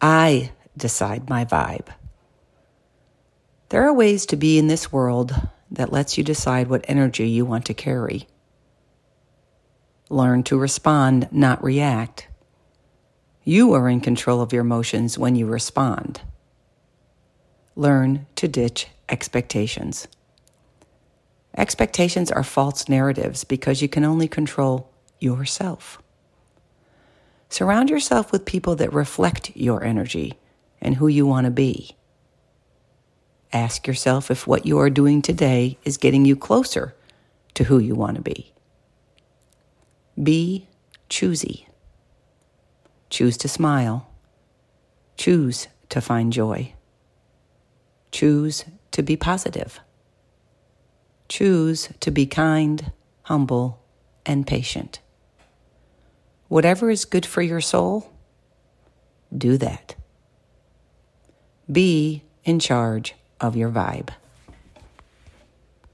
I decide my vibe. There are ways to be in this world that lets you decide what energy you want to carry. Learn to respond, not react. You are in control of your emotions when you respond. Learn to ditch expectations. Expectations are false narratives because you can only control yourself. Surround yourself with people that reflect your energy and who you want to be. Ask yourself if what you are doing today is getting you closer to who you want to be. Be choosy. Choose to smile. Choose to find joy. Choose to be positive. Choose to be kind, humble, and patient. Whatever is good for your soul, do that. Be in charge of your vibe.